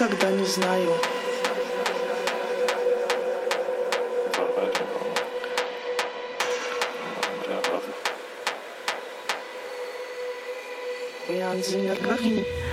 Никогда не знаю. Янзинер Гахин. Никогда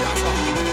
下场。